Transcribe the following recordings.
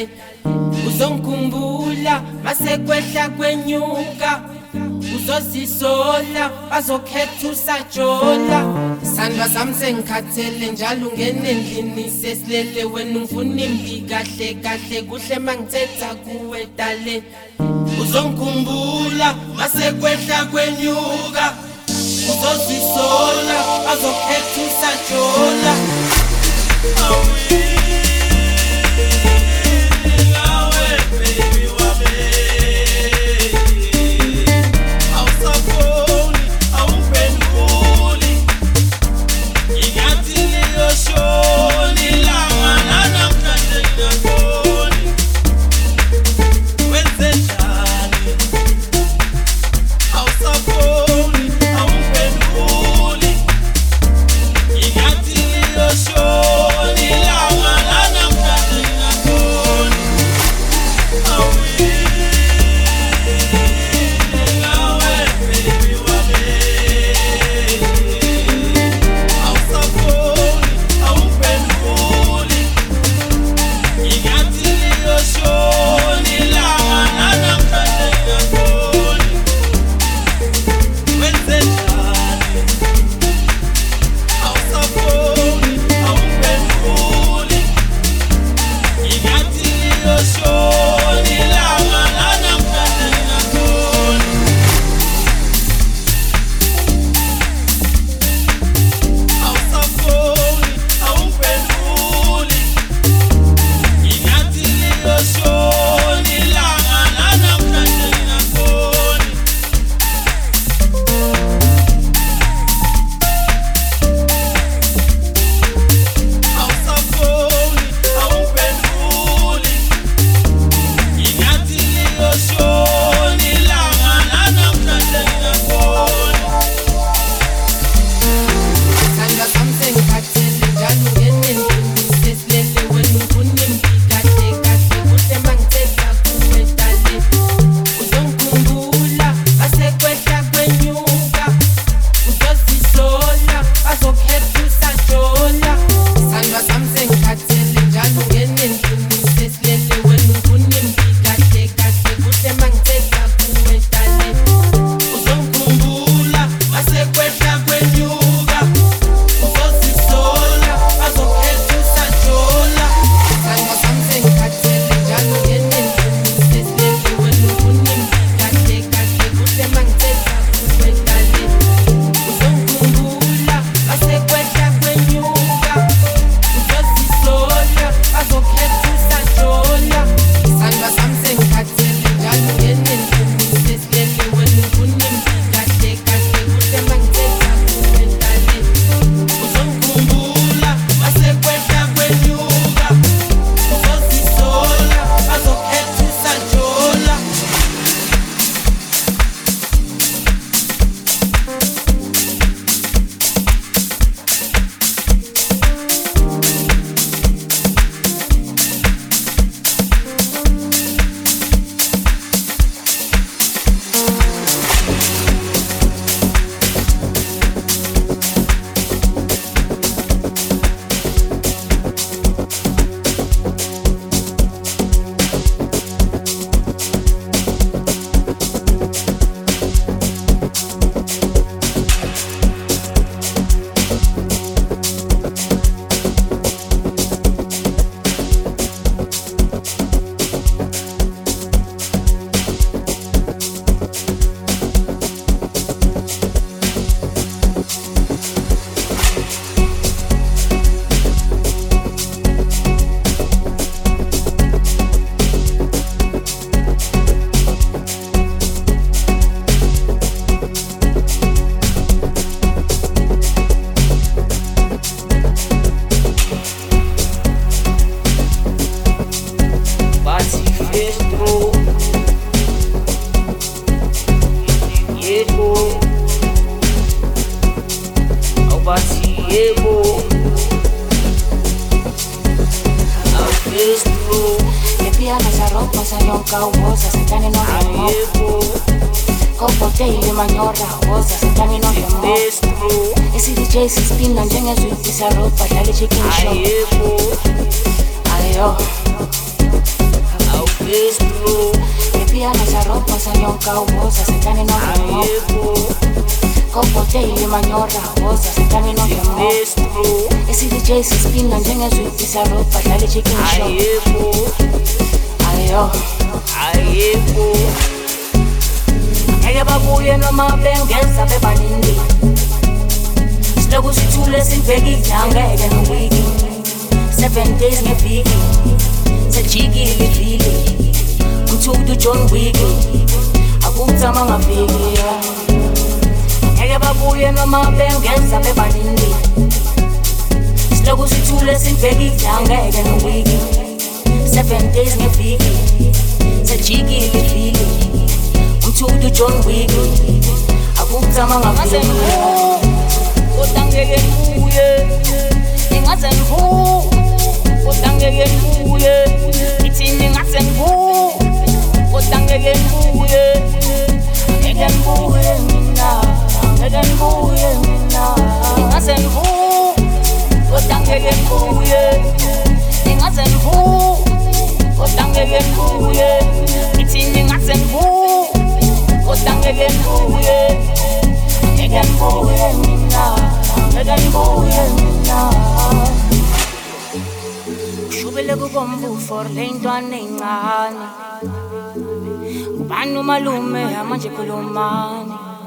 dale uzongikhumbula masekwehla kwenyuka. Uzozisola bazokhetha usajola. Sandla sami sengikhathele njalo ungene endlini sesilele. Wena ungifuna imbi kahle kahle kuhle mangithetha kuwe dale. Uzongikhumbula masekwehla kwenyuka. Uzozisola bazokhetha usajola. Shoni la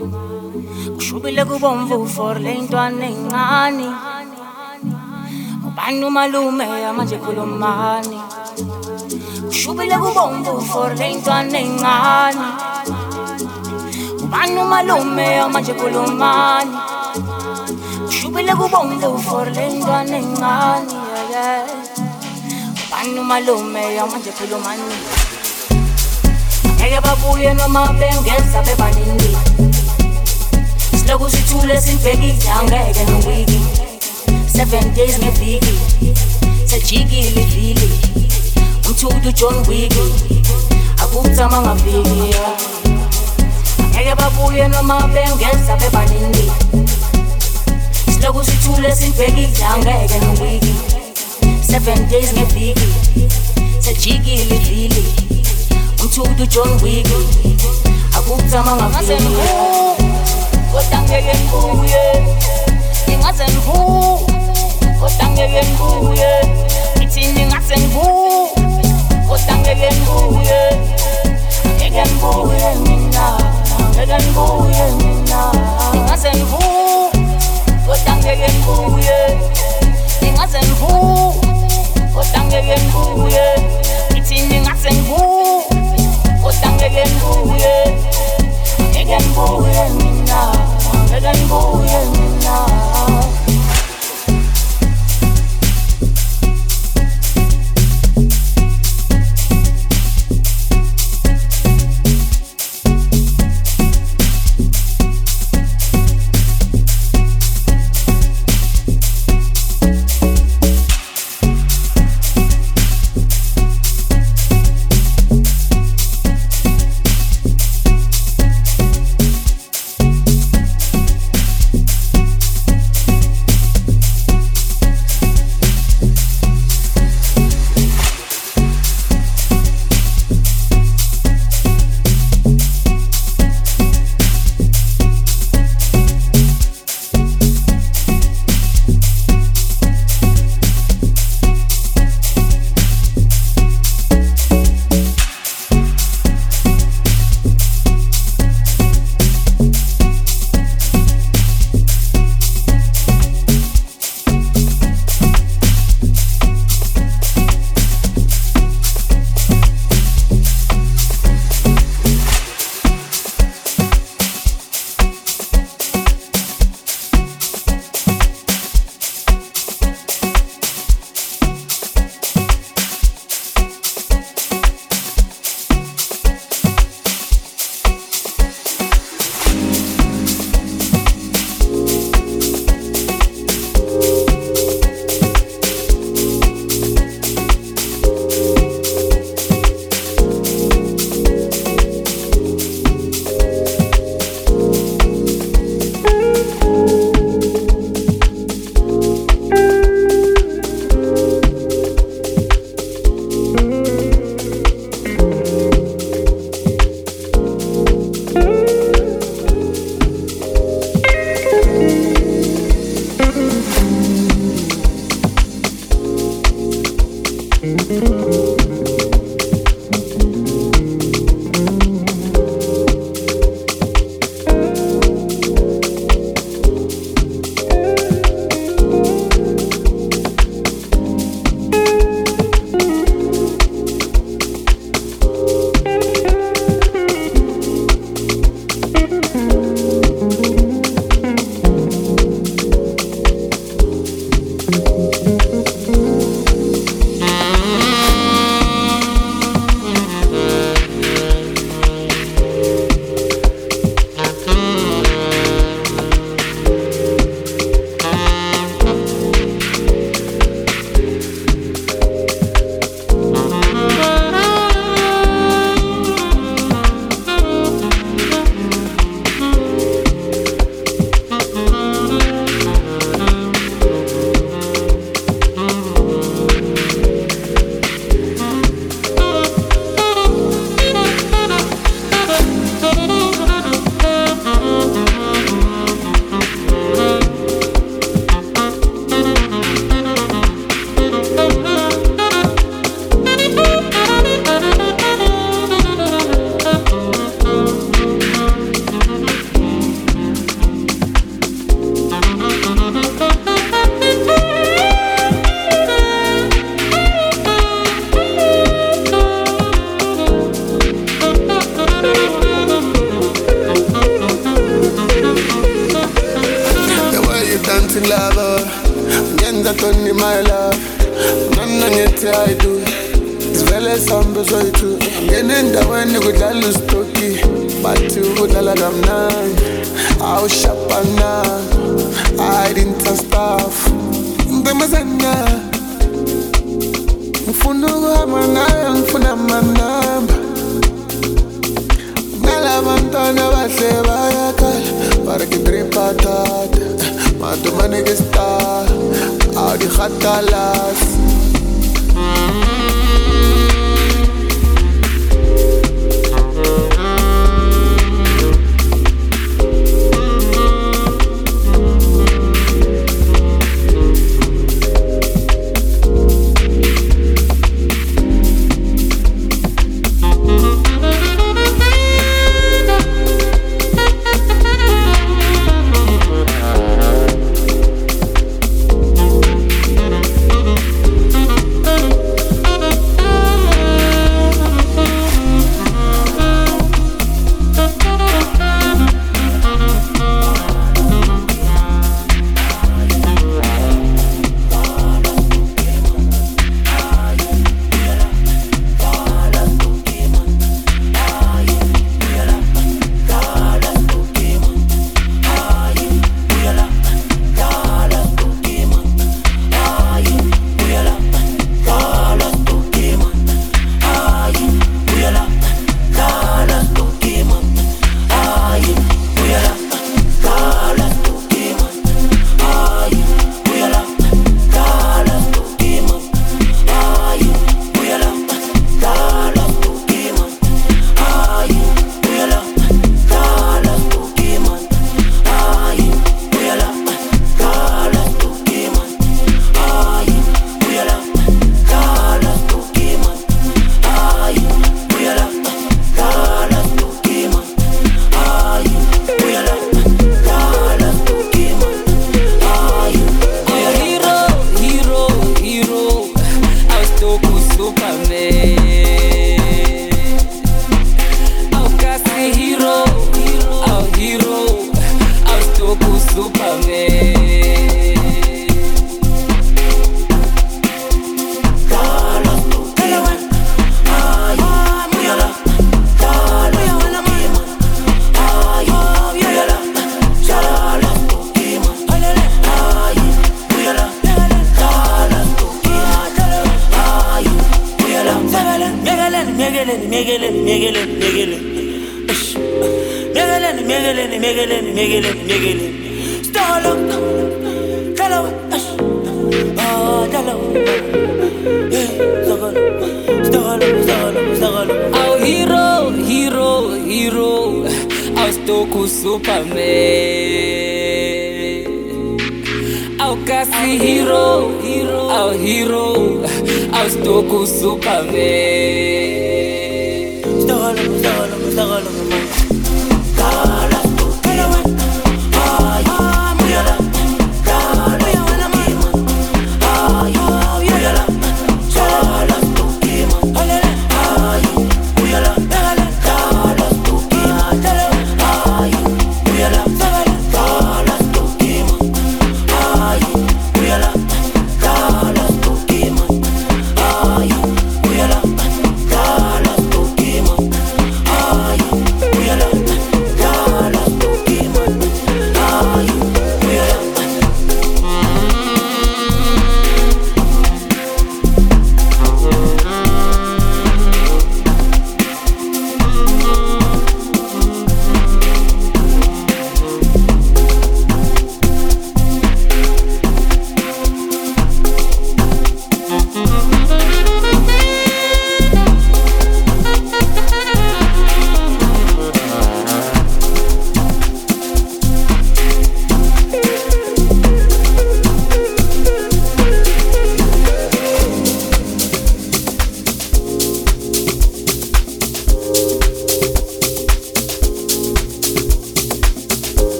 khulumani ushubile kubomvu for le ntwana encane. Ubani umalume manje khulumani ushubile kubomvu for le ntwana encane. Ubani umalume manje khulumani ushubile kubomvu for le ntwana encane yeah, yeah. ubani umalume manje khulumani ngeke babuye noma bengeza bebaningi siloku sithule sibhekile angeke nowiki seven days ngeviki sejikile ivili umthudu john wick akuthama ngaviki ngeke babuye noma bengeza bebaningi siloku sithule sibhekile angeke nowiki seven days ngeviki sejikile ivili umthudu john wick akuthama ngase ngaviki ngibu kodwa ngeke ngibuye ingaze ngivu kodwa ngeke ngibuye ngithini ngase ngibu kodwa ngeke ngibuye ngeke ngibuye mina ngeke ngibuye mina ingaze ngivu kodwa ngeke ngibuye ingaze ngivu kodwa ngeke ngibuye ngithini ngase ngibu kodwa ngeke ngibuye Eden boy, yeah, me now. Eden boy, yeah, me now.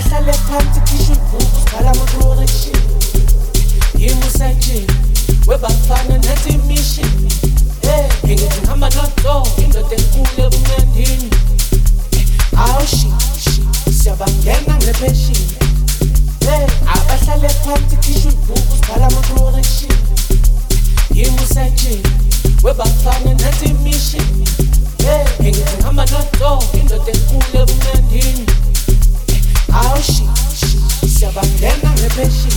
bahlale phansi kitchen qala motorishi yimusa nje webafana nathi imishini ngithi hamba noto indoda enkulu ebunyandini awushi siyabangena ngepheshini abahlale phansi khisho ibhuku sibhala amakorishini yimusa nje webafana nathi imishini ngithi hamba noto indoda enkulu ebunyandini Aushi, na Rebeshi.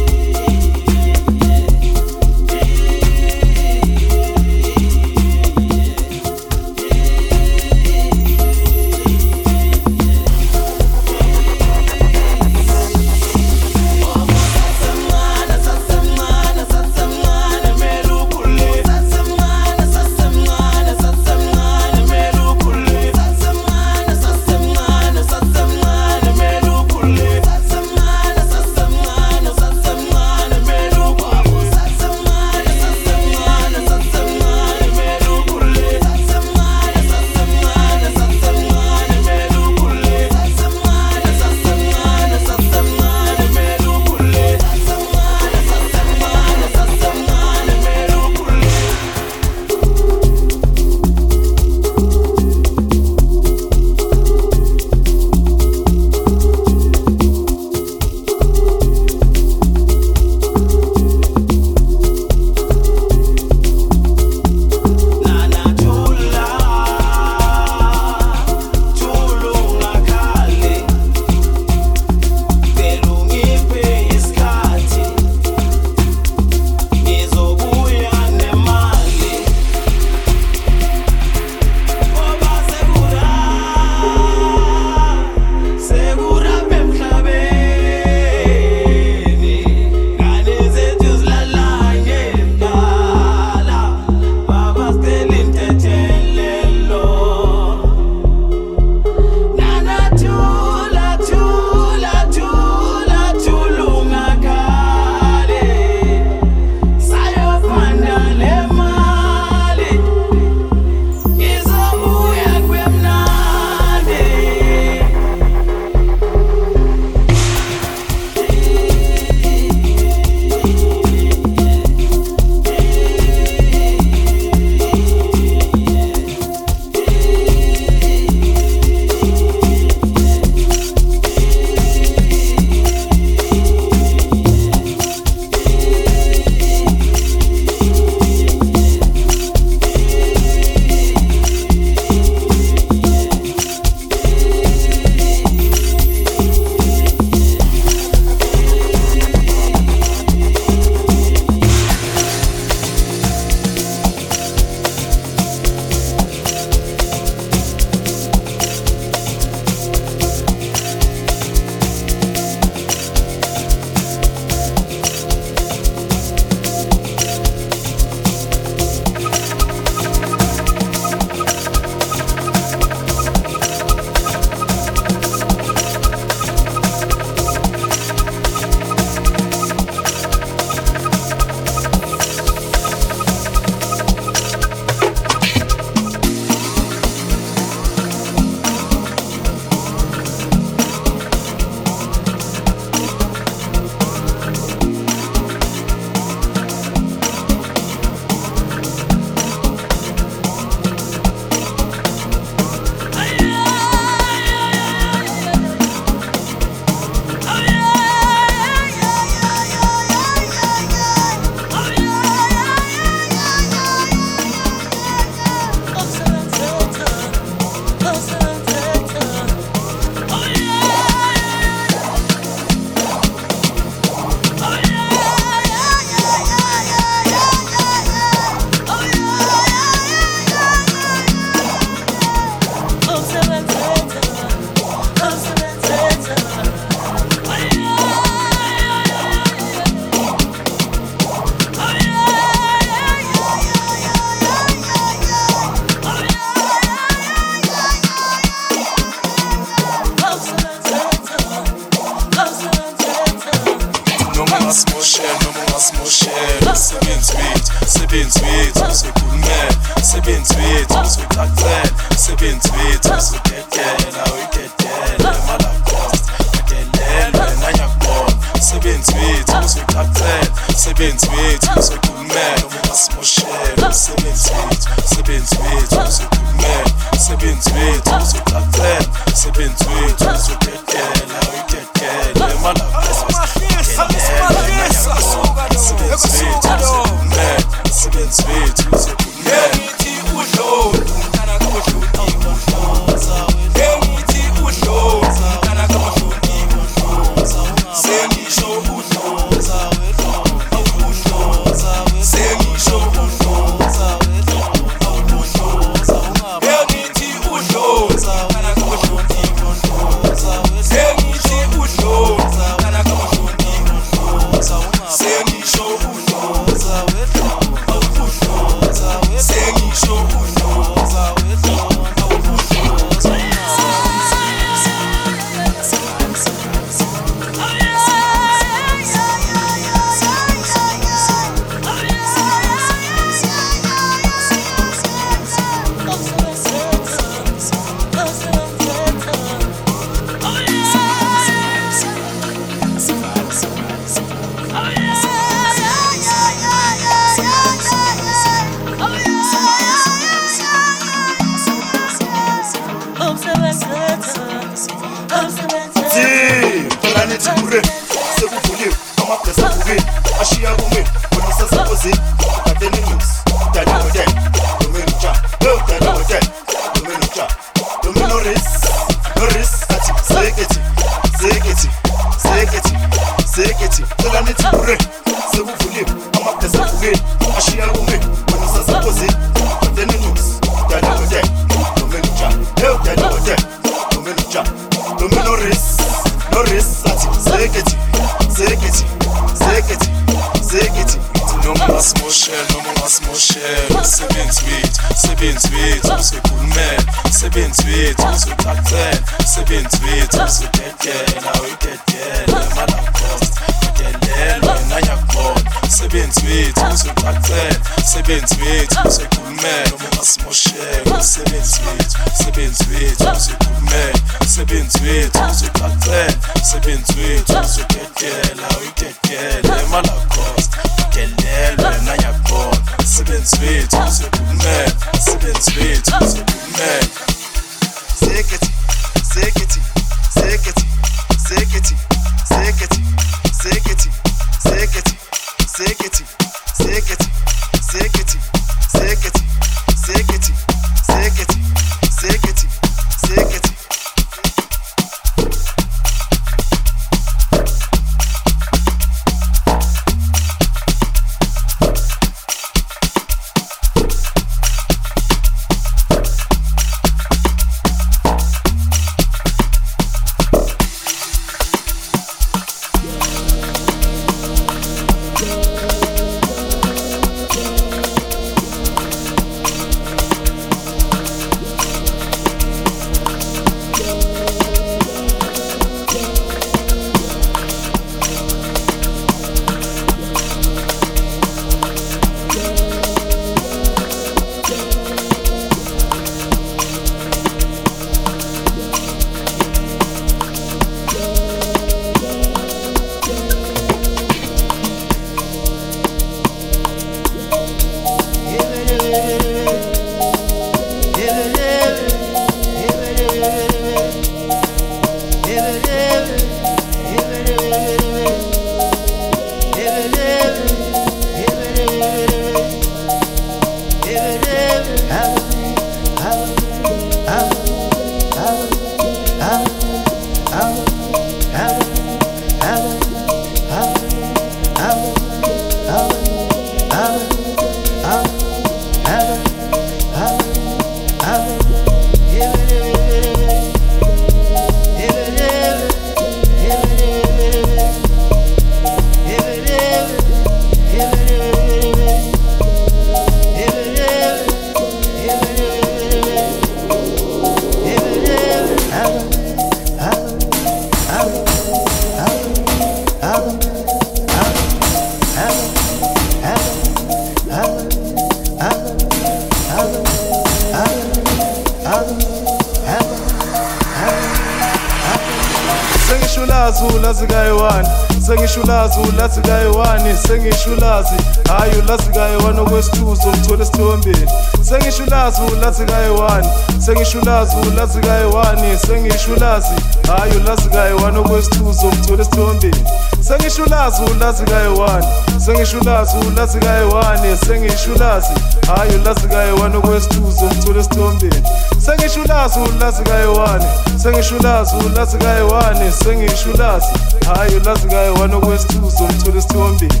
Ulazi kayi-one sengisho ulazi ulazi kayi-one sengisho ulazi hhayi ulazi kayi-one okwesithu uzomthola esithombeni. Sengisho ulazi ulazi kayi-one sengisho ulazi ulazi kayi-one sengisho ulazi hhayi ulazi kayi-one okwesithu uzomthola esithombeni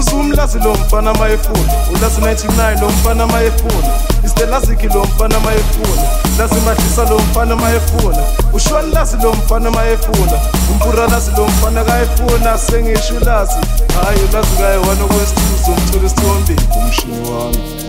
usumlazi lo mfana mayefuna? Ulazi 99 lo mfana mayefuna. Istelaziki lo mfana mayefuna? Lazi madlisa lo mfana mayefuna. Ushwani lazi lo mfana mayefuna. Umpura lazi lo mfana kayefuna. Sengisho ulazi hhayi ulazi kayi-one okwesithu uzomthola esithombeni umshini wami.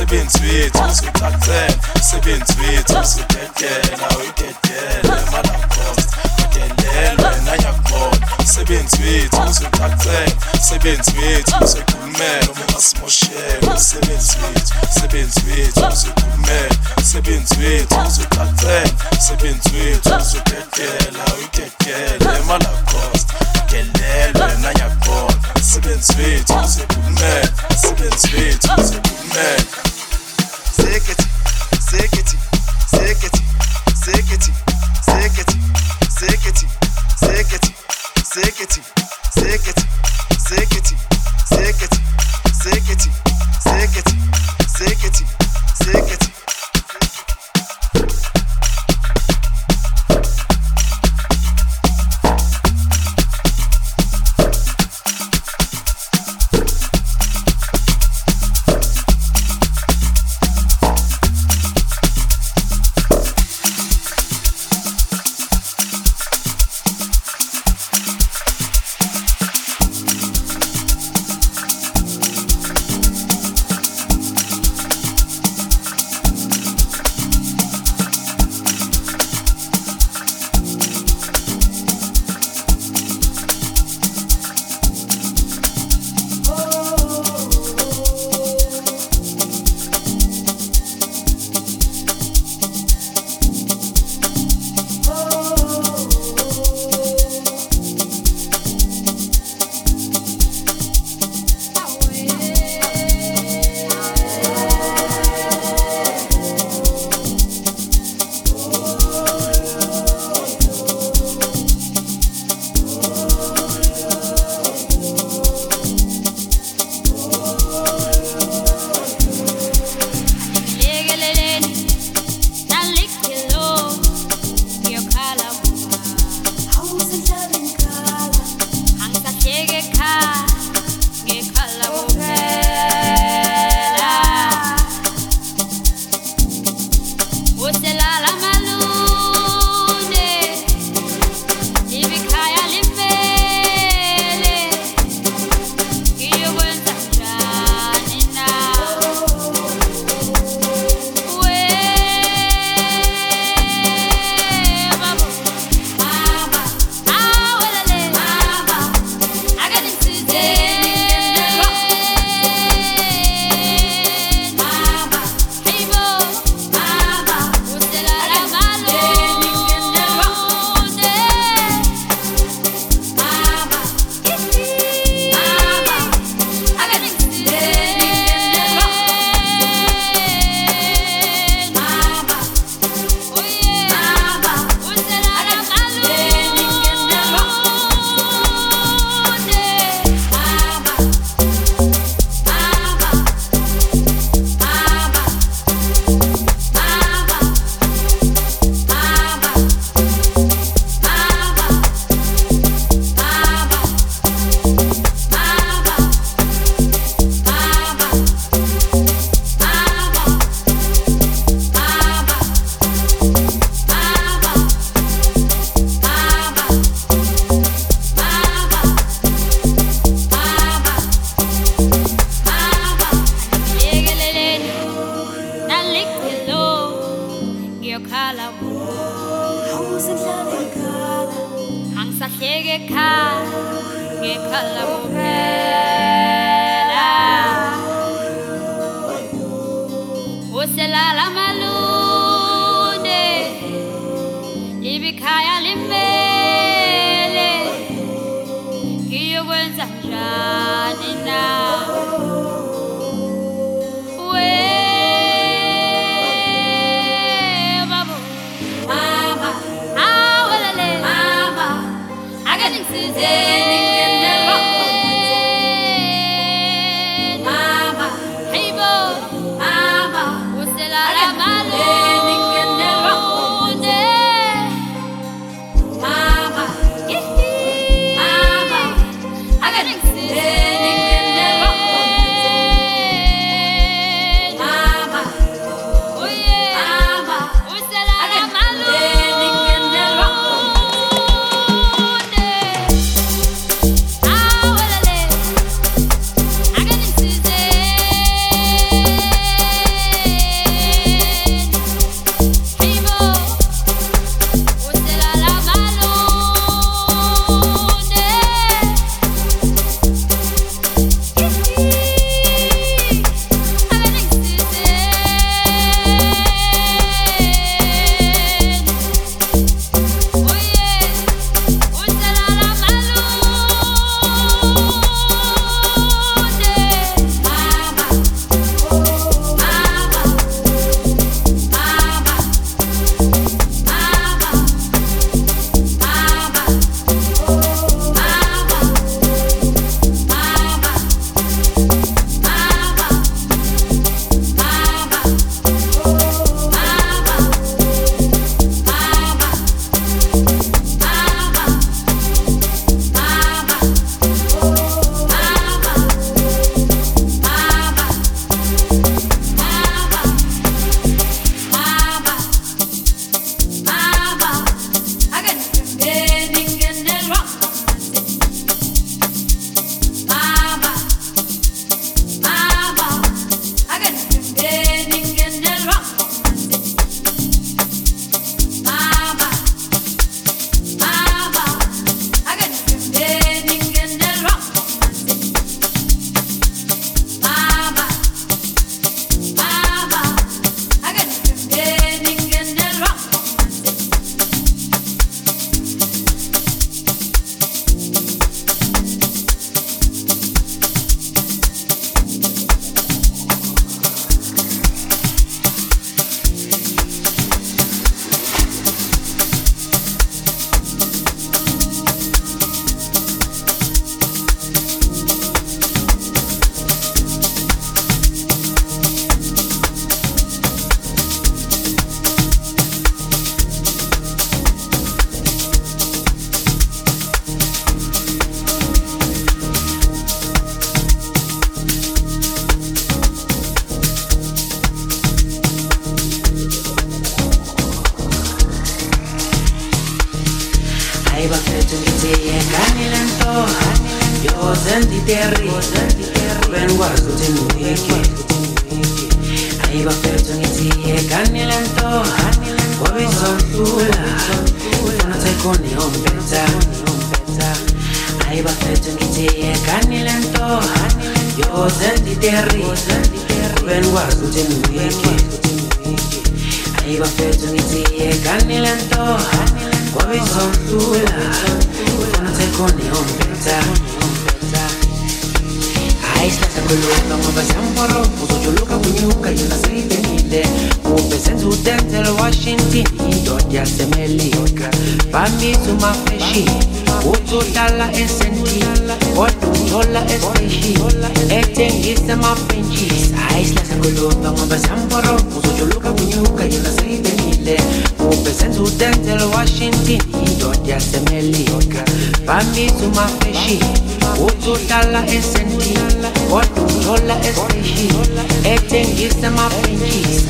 sibinzwethu sicacela sibinzwethu sibhedlela uyidedele madam when I nanyaku c'est bien tué, tu me suis tacté, c'est bien tué, tu me suis coulmé, on me passe mon chien, c'est bien tué, c'est bien tué, tu me suis coulmé, c'est bien tué, tu me suis tacté, c'est bien tué, tu me suis kéké, la rue kéké, les malacoste, quelle est le nayakon, c'est bien tué, tu me suis coulmé, c'est bien tué, tu me suis coulmé, c'est que tu, c'est que tu, c'est que tu, c'est que tu, c'est que tu, c'est que tu, c'est que tu, Seketi, Seketi, Seketi, it Seketi, Seketi. unathayikhoni yombetha ayibaphethe ngithiye kani le nto yoze nditerile kubeni kwazi ukuthi niwiki ayibaphethe ngithiye kani le nto ngoba izondlula unathayikhoni yombetha Aisha takuluka mwamba sambaro Uzuchuluka the yuna sili nile Upe sensu denzel Washington Dodja semelioka Bami suma feshi Uto dala esenti Watu tola espeshi Etengisa mapenchis Aisha takuluka mwamba sambaro Uzuchuluka the yuna sili nile Upe sensu denzel Washington Dodja semelioka Bami suma feshi Uzoda la SNT, wadudola SDH, ethengisa amaphilisi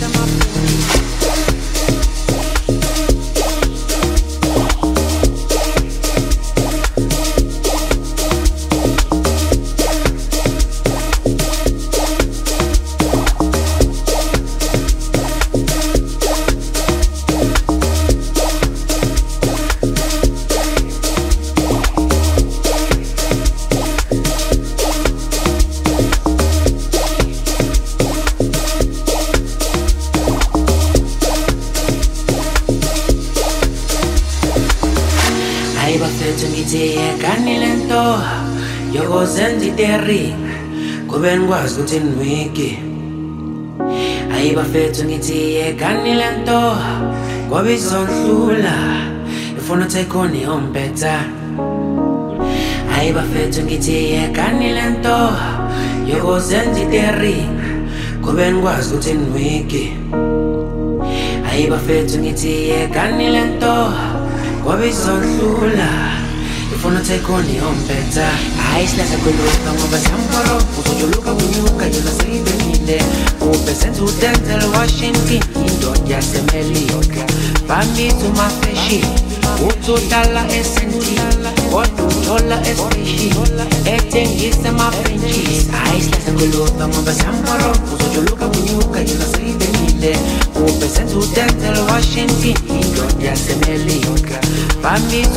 interi kube ngikwazi ukuthi niwiki ayibafethu ngithi yekani le nto? Ngoba izondlula ifuna take on your own ayibafethu ngithi yekani le nto? Yokozenza iteri kube ngikwazi ukuthi niwiki ayibafethu ngithi yekani le nto? Ngoba izondlula ifuna take on Island a quello che stiamo pensando Uso io luca con io che dental Washington In dogia se me li oca Bambi su ma fesci Uso dalla SNT Otto dolla espresci E tengi se ma frenci Island a quello che dental Washington In dogia se me li Bambi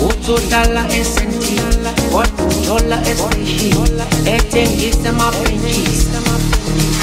Utolala es sentir, Otola es fingir, Eten es ma fingir.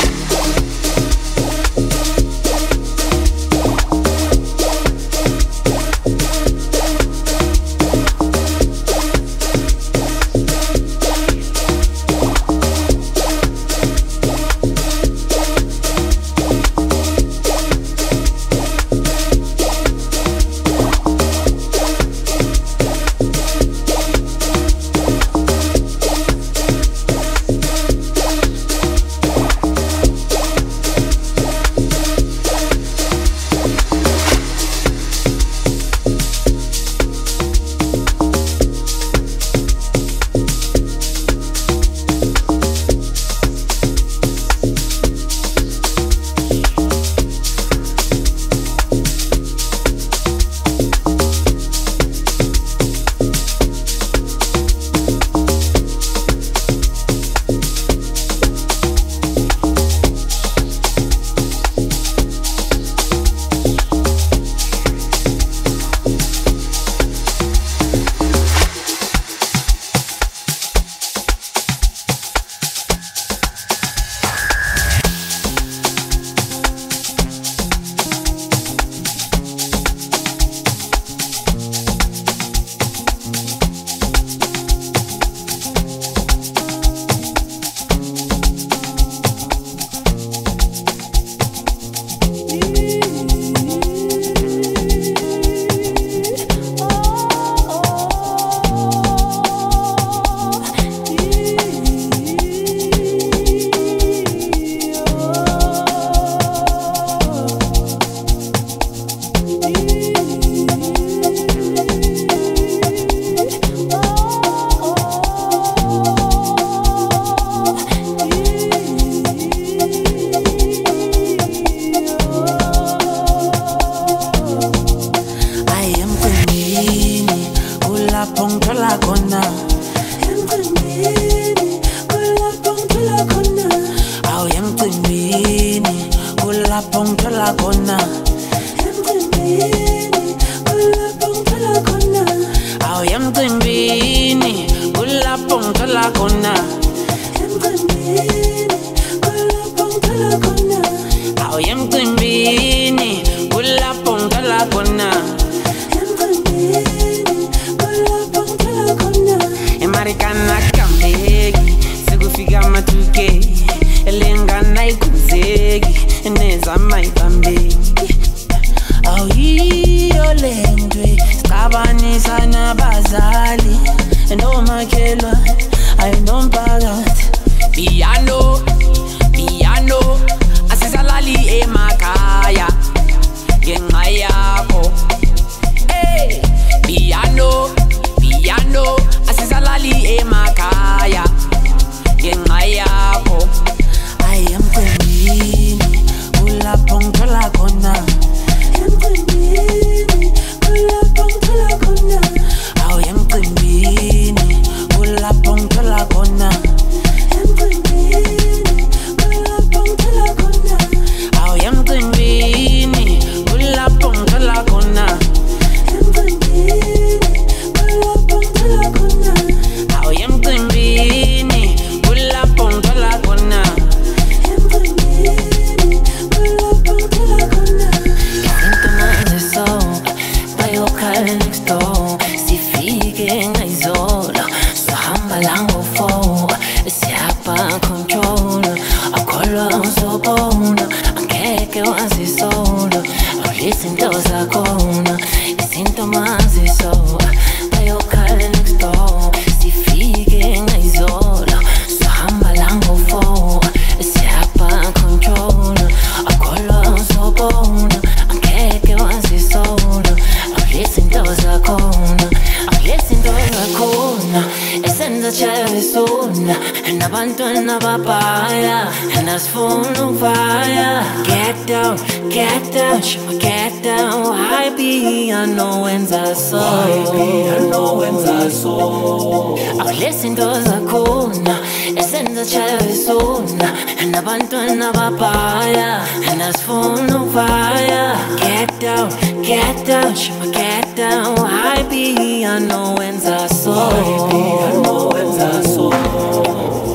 alone and abandona papaya and that's full of fire. Get down, get down, get down. I be unknowns I saw. I be unknowns I saw. I'll listen to the corner, it's in the chavisona and I want to abandona papaya and that's full of fire. Get down, get down, get down down. I be unknown's our soul. I be unknown's our soul.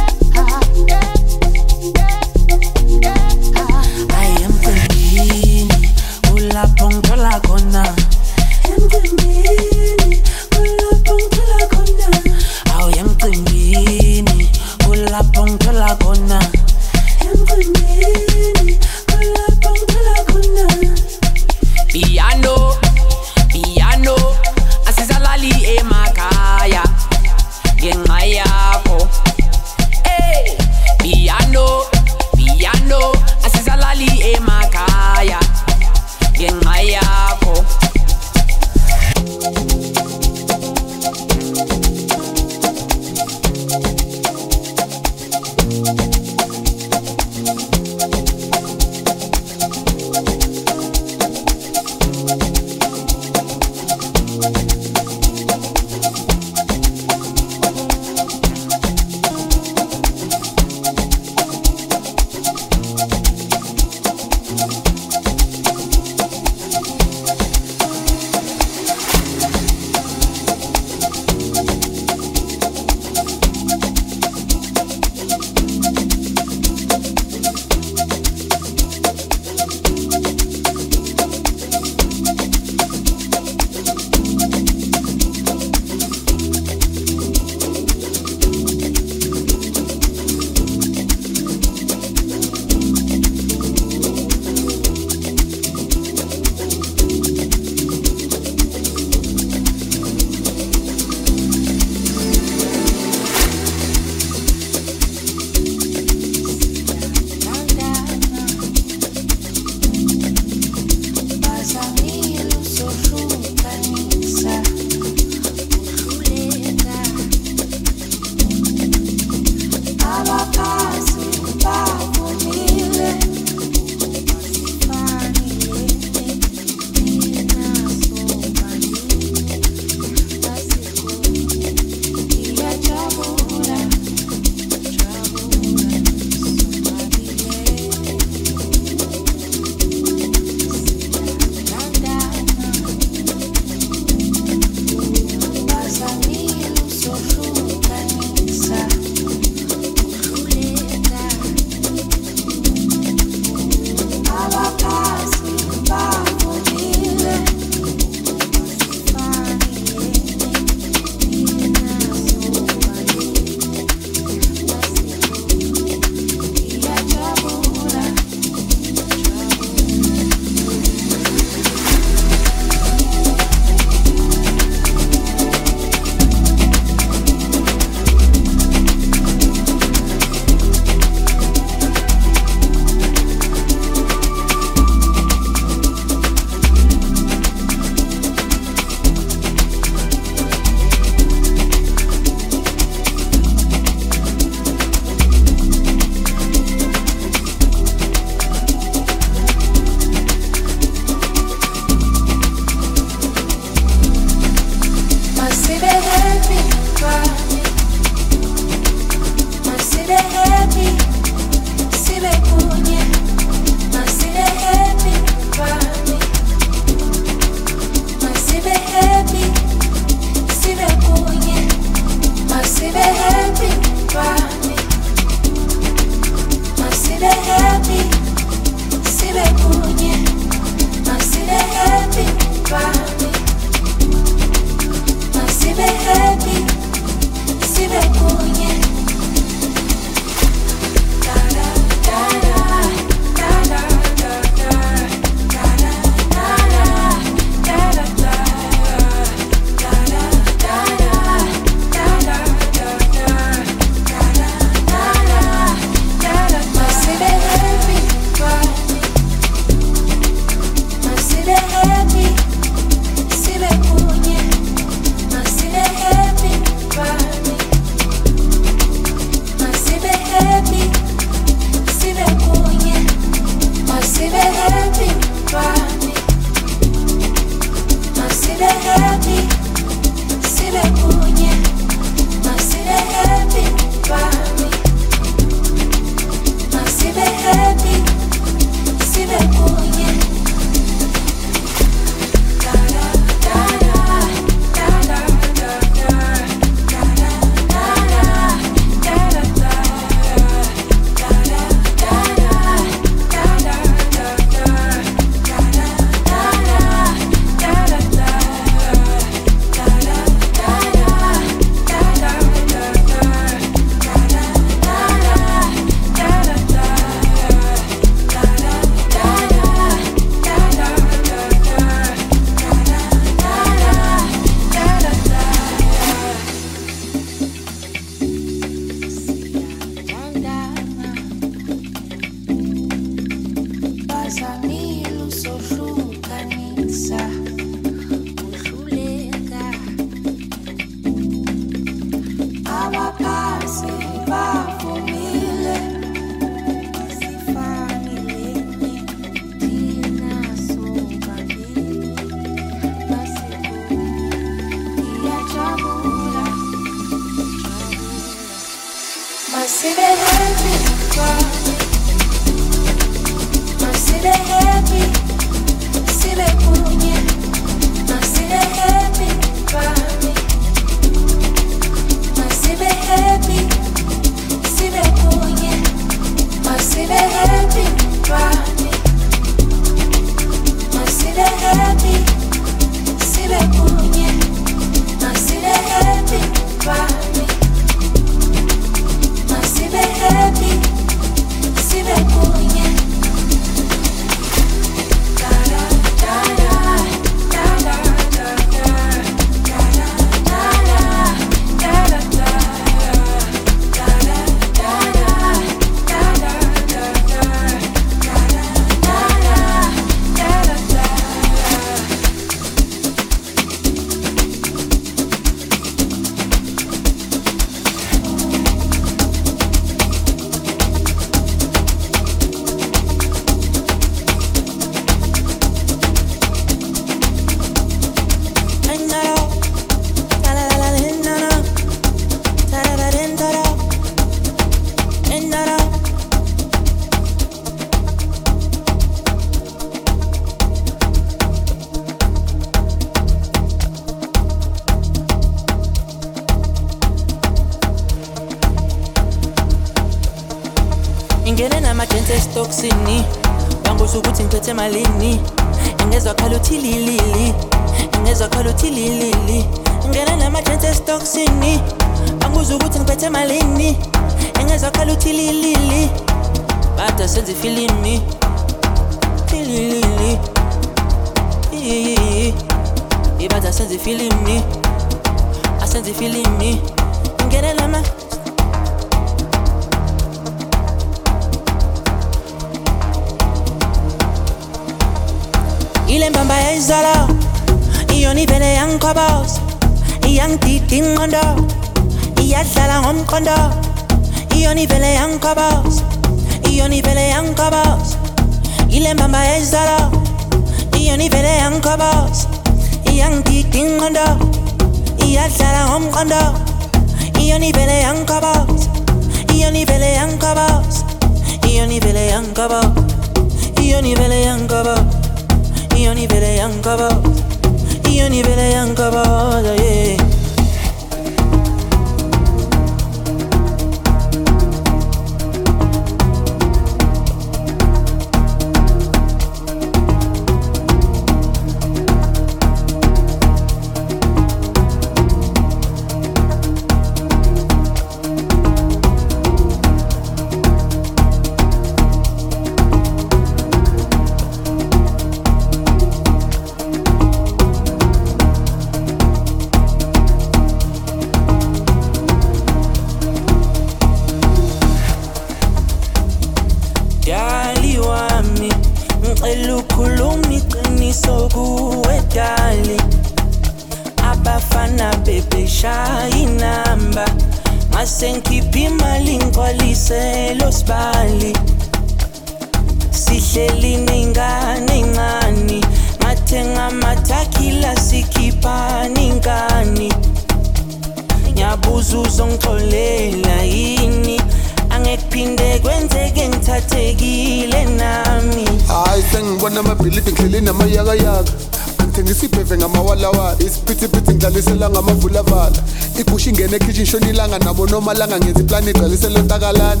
iphola ngamavulavala igusha ingene ekhishin shona ilanga nabo nomalanga ngenza iplani igcwalisele ntakalana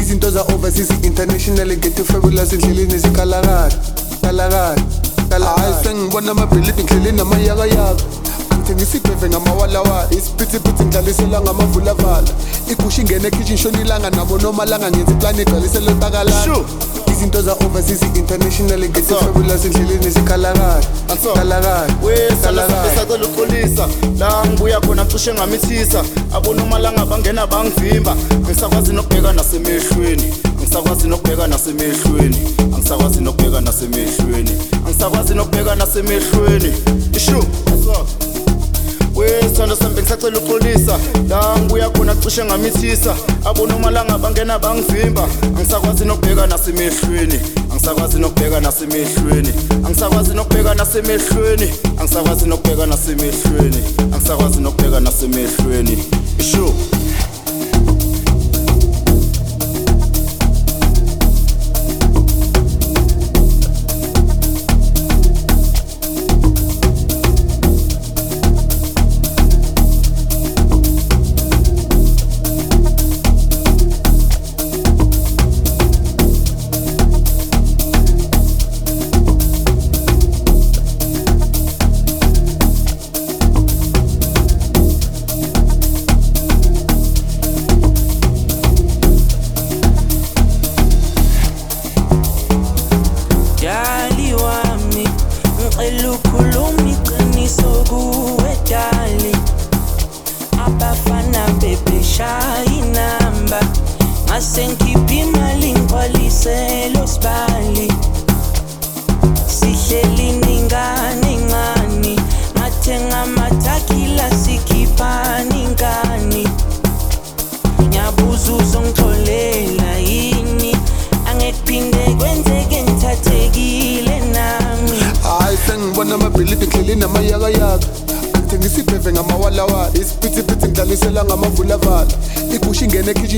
izinto za-overseas international ngethi fabulous endleleni ezikhalakala kalakala hayi sengibona amabhilibi ngidleleni namayakayaka. Ngithengisa igweve ngamawalawala isiphithiphithi ngidlalisela ngamavulavala igusha ingene ekhishin shona ilanga nabo nomalanga ngenza iplani igcwalisele ntakalana izinto za-overseas internationally ngesefebula sendleleni esikalakalakalakalaesakolukhulisa la ngibuya khona cishe ngamithisa abona umalanga bangena bangivimba angisakwazi nokubheka nasemehlweni angisakwazi nokubheka nasemehlweni angisakwazi nokubheka nasemehlweni angisakwazi nokubheka nasemehlweni. Ishu wesithando sami bengisacela uxolisa la ngibuya khona cishe ngamithisa. Abonomalanga bangena bangivimba. Angisakwazi nokubheka nasemehlweni angisakwazi nokubheka nasemehlweni angisakwazi nokubheka nasemehlweni angisakwazi nokubheka nasemehlweni angisakwazi nokubheka nasemehlweni isho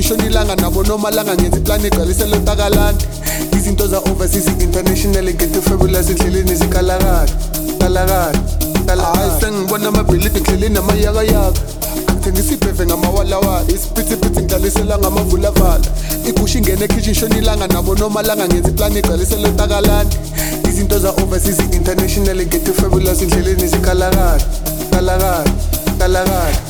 ingene ekhitshi shonilanga nabo nomalanga ngenza iplani igcwalisela entakalani izinto za-overseas international ngento fabulous endleleni zikalakala kalakala hayi sengibona amabhilidi ngihleli namayakayaka angithengisa ibheve ngamawalawala isiphithiphithi ngidlalisela ngamavulavala igusha ingene ekhitshi shonilanga nabo nomalanga ngenza iplani igcwalisela entakalani izinto za-overseas international ngento fabulous endleleni zikalakala kalakala kalakala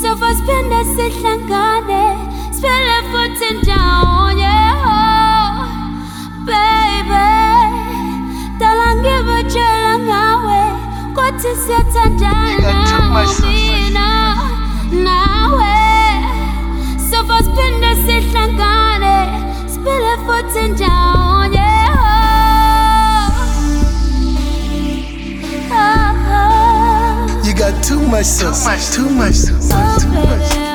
Sofa siphinde sihlangane. Siphele futhi ndawonye. Oh, baby. Tala ngibajela ngawe. Kwathi siyathandana mina nawe. Sofa siphinde sihlangane. Siphele futhi ndawonye. too much sauce, too much, sauce, too much. sauce.